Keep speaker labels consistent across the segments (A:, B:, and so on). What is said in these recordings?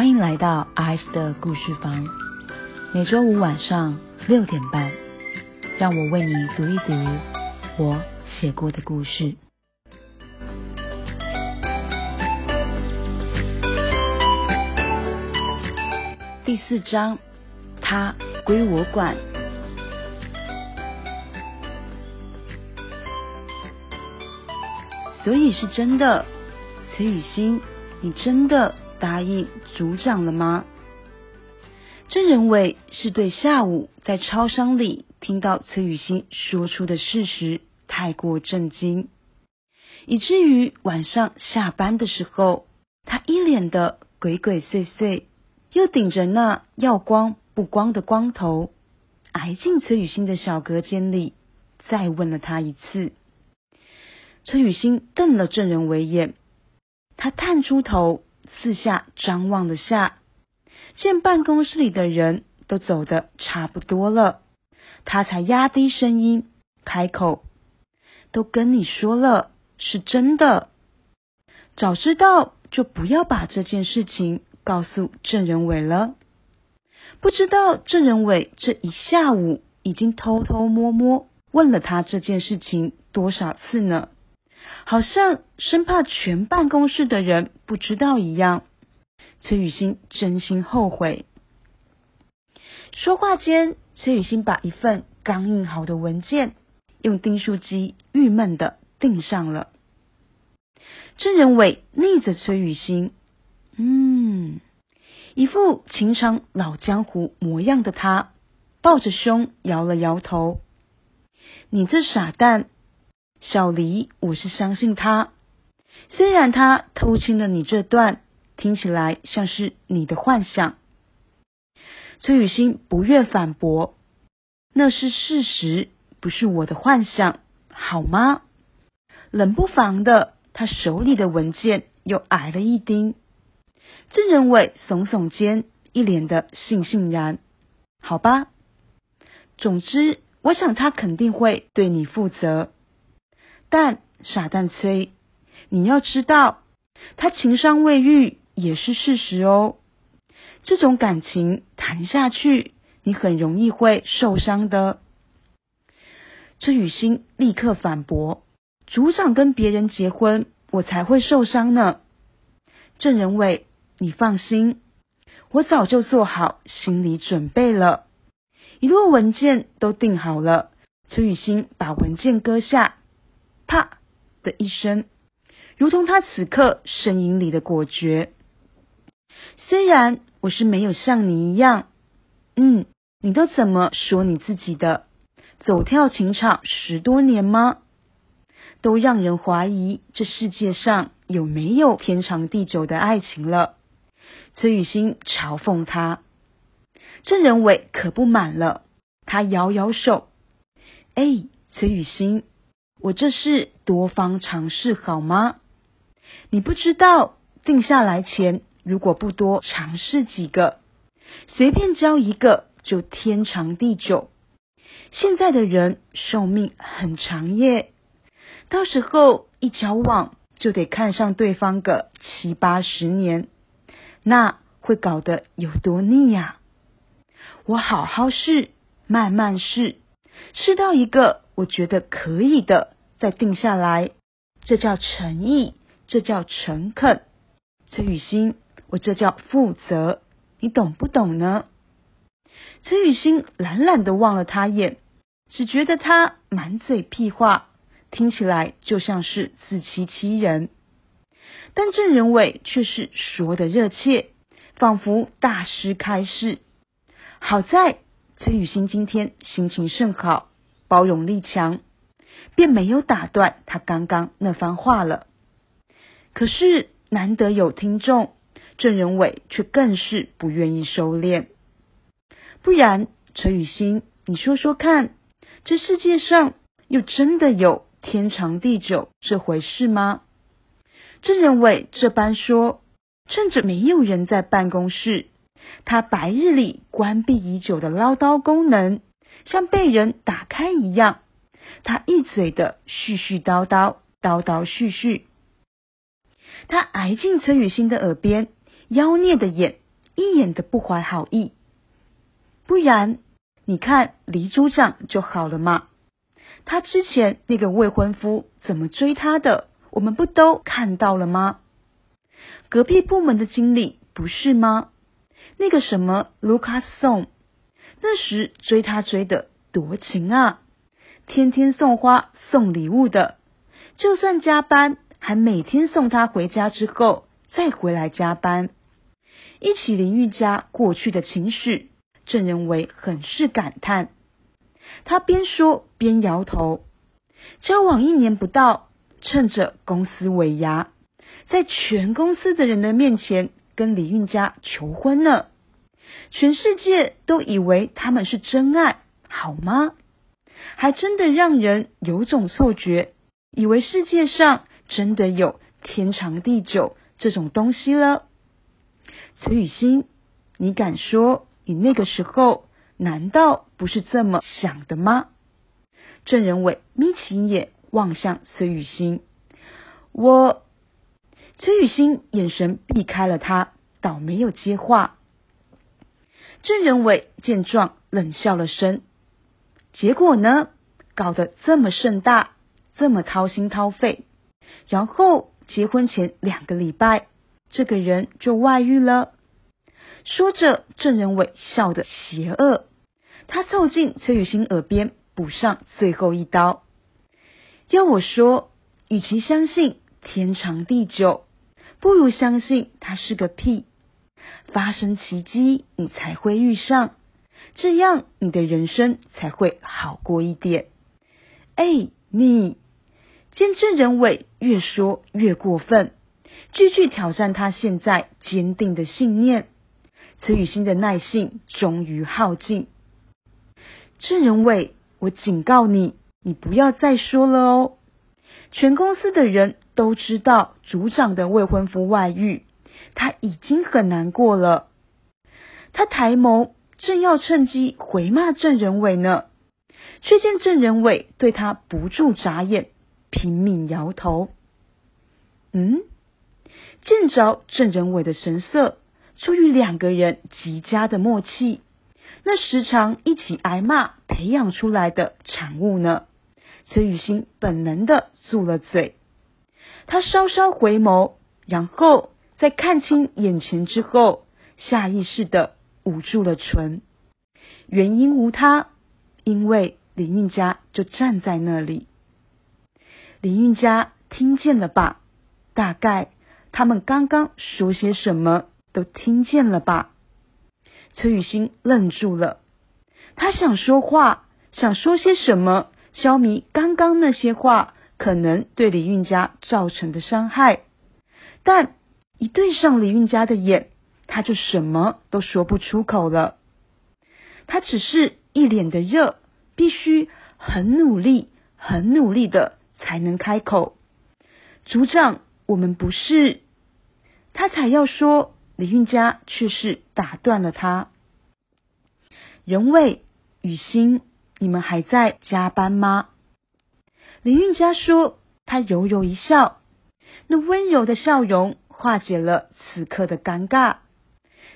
A: 欢迎来到 ice 的故事房，每周五晚上六点半，让我为你读一读我写过的故事。第四章，他归我管。所以是真的，崔雨欣，你真的答应组长了吗？郑仁伟是对下午在超商里听到崔雨欣说出的事实太过震惊，以至于晚上下班的时候，他一脸的鬼鬼祟祟，又顶着那要光不光的光头，挨进崔雨欣的小隔间里，再问了他一次。崔雨欣瞪了郑仁伟眼，他探出头，四下张望了下，见办公室里的人都走得差不多了，他才压低声音开口：“都跟你说了，是真的。早知道就不要把这件事情告诉郑仁伟了。不知道郑仁伟这一下午已经偷偷摸摸问了他这件事情多少次呢？”好像生怕全办公室的人不知道一样，崔雨欣真心后悔。说话间，崔雨欣把一份刚印好的文件用订书机郁闷的订上了。郑仁伟逆着崔雨欣，嗯，一副情场老江湖模样的他，抱着胸摇了摇头：“你这傻蛋。”小黎，我是相信他。虽然他偷亲了你这段，听起来像是你的幻想。崔雨欣不愿反驳，那是事实，不是我的幻想，好吗？冷不防的，他手里的文件又矮了一丁。郑仁伟耸耸肩，一脸的悻悻然。好吧，总之，我想他肯定会对你负责。但傻蛋崔，你要知道，他情商未愈也是事实哦。这种感情谈下去，你很容易会受伤的。崔雨欣立刻反驳：“组长跟别人结婚，我才会受伤呢。”郑仁伟，你放心，我早就做好心理准备了。一摞文件都订好了。崔雨欣把文件搁下。啪的一声，如同他此刻声音里的果决。虽然我是没有像你一样，嗯，你都怎么说你自己的？走跳情场十多年吗？都让人怀疑这世界上有没有天长地久的爱情了。崔雨欣嘲讽他，郑仁伟可不满了，他摇摇手，哎，崔雨欣。我这是多方尝试，好吗？你不知道，定下来前如果不多尝试几个，随便交一个就天长地久。现在的人寿命很长耶，到时候一交往就得看上对方个七八十年，那会搞得有多腻呀？我好好试，慢慢试，试到一个。我觉得可以的，再定下来，这叫诚意，这叫诚恳。崔雨欣，我这叫负责，你懂不懂呢？崔雨欣懒懒的望了他眼，只觉得他满嘴屁话，听起来就像是自欺欺人。但郑仁伟却是说的热切，仿佛大师开示。好在崔雨欣今天心情甚好。包容力强，便没有打断他刚刚那番话了。可是难得有听众，郑仁伟却更是不愿意收敛。不然，陈雨欣，你说说看，这世界上又真的有天长地久这回事吗？郑仁伟这般说，趁着没有人在办公室，他白日里关闭已久的唠叨功能。像被人打开一样，他一嘴的絮絮叨叨，叨叨絮絮。他挨近崔雨欣的耳边，妖孽的眼一眼的不怀好意。不然，你看黎组长就好了嘛。他之前那个未婚夫怎么追他的，我们不都看到了吗？隔壁部门的经理不是吗？那个什么卢卡送，那时追他追的多情啊，天天送花送礼物的，就算加班，还每天送他回家之后再回来加班。一起淋浴家过去的情绪，郑仁伟很是感叹。他边说边摇头。交往一年不到，趁着公司尾牙，在全公司的人的面前跟李运家求婚了。全世界都以为他们是真爱，好吗？还真的让人有种错觉，以为世界上真的有天长地久这种东西了。崔雨欣，你敢说你那个时候难道不是这么想的吗？郑仁伟眯起眼望向崔雨欣，我崔雨欣眼神避开了他，倒没有接话。郑仁伟见状冷笑了声，结果呢，搞得这么盛大，这么掏心掏肺，然后结婚前两个礼拜。这个人就外遇了。说着，郑仁伟笑得邪恶。他凑近崔雨欣耳边补上最后一刀。要我说，与其相信天长地久，不如相信他是个屁。发生奇迹，你才会遇上，这样你的人生才会好过一点。哎，你见证人伟越说越过分。句句挑战他现在坚定的信念，崔雨欣的耐性终于耗尽。郑仁伟，我警告你，你不要再说了哦！全公司的人都知道组长的未婚夫外遇，他已经很难过了。他抬眸，正要趁机回骂郑仁伟呢，却见郑仁伟对他不住眨眼，拼命摇头。嗯？见着郑仁伟的神色，出于两个人极佳的默契，那时常一起挨骂培养出来的产物呢。崔雨欣本能的住了嘴，他稍稍回眸，然后在看清眼前之后，下意识的捂住了唇。原因无他，因为林韵家就站在那里。林韵家听见了吧？大概。他们刚刚说些什么，都听见了吧？崔雨欣愣住了，他想说话，想说些什么，消弭刚刚那些话可能对李运家造成的伤害，但一对上李运家的眼，他就什么都说不出口了。他只是一脸的热，必须很努力、很努力的才能开口。组长。我们不是，他才要说，李运家却是打断了他。仁伟、雨欣，你们还在加班吗？李运家说，他柔柔一笑，那温柔的笑容化解了此刻的尴尬。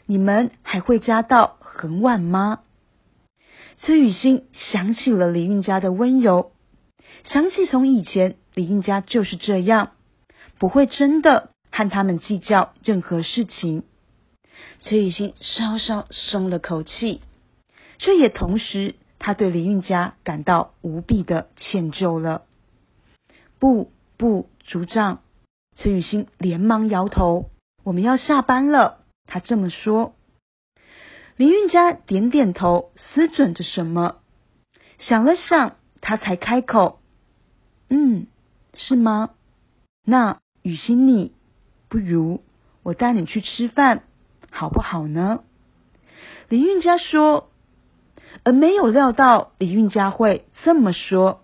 A: 你们还会加到很晚吗？崔雨欣想起了李运家的温柔，想起从以前李运家就是这样。不会真的和他们计较任何事情，崔雨欣稍稍松了口气，却也同时，他对李运家感到无比的歉疚了。不不，组长，崔雨欣连忙摇头，我们要下班了。他这么说。林运家点点头，思忖着什么，想了想，他才开口：“嗯，是吗？那。”雨欣，你不如我带你去吃饭，好不好呢？林运家说，而没有料到林运家会这么说。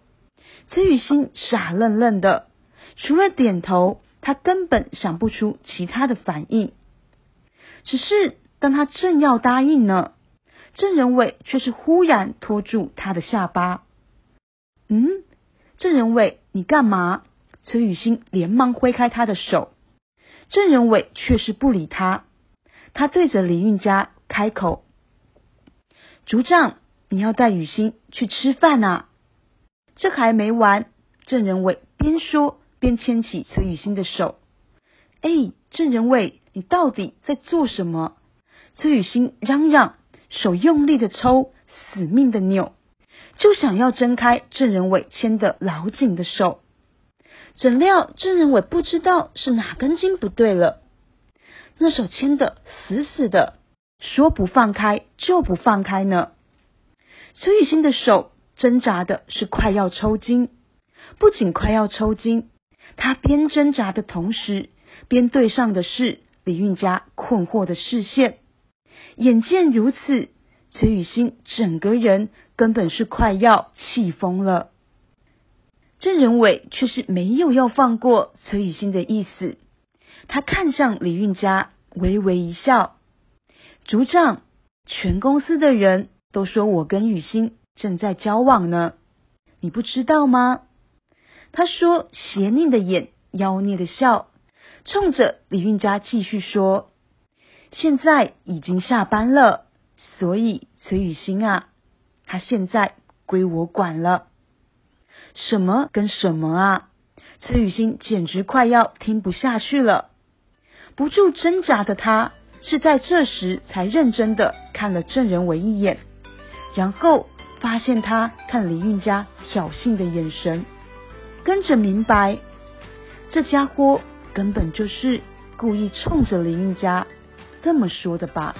A: 崔雨欣傻愣愣的，除了点头，他根本想不出其他的反应。只是当他正要答应呢，郑仁伟却是忽然拖住他的下巴。嗯，郑仁伟，你干嘛？崔雨欣连忙挥开他的手，郑仁伟却是不理他。他对着李运家开口：“组长，你要带雨欣去吃饭啊！”这还没完，郑仁伟边说边牵起崔雨欣的手。“哎，郑仁伟，你到底在做什么？”崔雨欣嚷嚷，手用力的抽，死命的扭，就想要挣开郑仁伟牵的老紧的手。怎料郑仁伟不知道是哪根筋不对了，那手牵的死死的，说不放开就不放开呢。崔雨欣的手挣扎的是快要抽筋，不仅快要抽筋，他边挣扎的同时，边对上的是李运家困惑的视线。眼见如此，崔雨欣整个人根本是快要气疯了。郑仁伟却是没有要放过崔雨欣的意思，他看向李运家，微微一笑：“组长，全公司的人都说我跟雨欣正在交往呢，你不知道吗？”他说，邪佞的眼，妖孽的笑，冲着李运家继续说：“现在已经下班了，所以崔雨欣啊，他现在归我管了。”什么跟什么啊！崔雨欣简直快要听不下去了，不住挣扎的他，是在这时才认真的看了郑仁伟一眼，然后发现他看李运家挑衅的眼神，跟着明白，这家伙根本就是故意冲着林玉家这么说的吧。